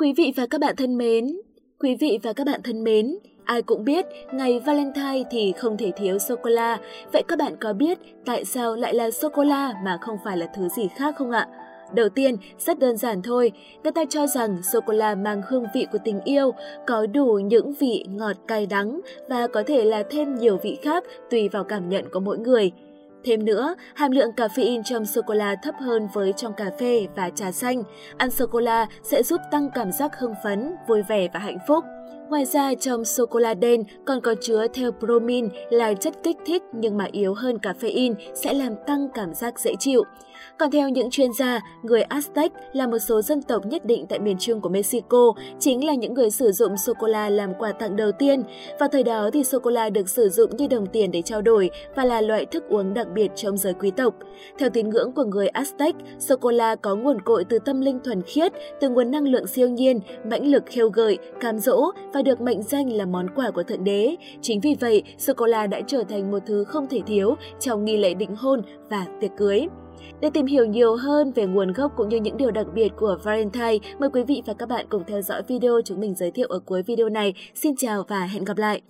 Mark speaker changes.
Speaker 1: Quý vị và các bạn thân mến, quý vị và các bạn thân mến, ai cũng biết ngày Valentine thì không thể thiếu sô-cô-la. Vậy các bạn có biết tại sao lại là sô-cô-la mà không phải là thứ gì khác không ạ? Đầu tiên, rất đơn giản thôi, người ta cho rằng sô-cô-la mang hương vị của tình yêu, có đủ những vị ngọt cay đắng và có thể là thêm nhiều vị khác tùy vào cảm nhận của mỗi người. Thêm nữa, hàm lượng caffeine trong sô-cô-la thấp hơn với trong cà phê và trà xanh. Ăn sô-cô-la sẽ giúp tăng cảm giác hưng phấn, vui vẻ và hạnh phúc. Ngoài ra, trong sô-cô-la đen còn có chứa theobromine là chất kích thích nhưng mà yếu hơn caffeine sẽ làm tăng cảm giác dễ chịu. Còn theo những chuyên gia, người Aztec là một số dân tộc nhất định tại miền trung của Mexico, chính là những người sử dụng sô-cô-la làm quà tặng đầu tiên. Vào thời đó thì sô-cô-la được sử dụng như đồng tiền để trao đổi và là loại thức uống đặc biệt trong giới quý tộc. Theo tín ngưỡng của người Aztec, sô-cô-la có nguồn cội từ tâm linh thuần khiết, từ nguồn năng lượng siêu nhiên, mãnh lực khêu gợi, cám dỗ và được mệnh danh là món quà của thượng đế. Chính vì vậy, sô-cô-la đã trở thành một thứ không thể thiếu trong nghi lễ định hôn và tiệc cưới. Để tìm hiểu nhiều hơn về nguồn gốc cũng như những điều đặc biệt của Valentine, mời quý vị và các bạn cùng theo dõi video chúng mình giới thiệu ở cuối video này. Xin chào và hẹn gặp lại!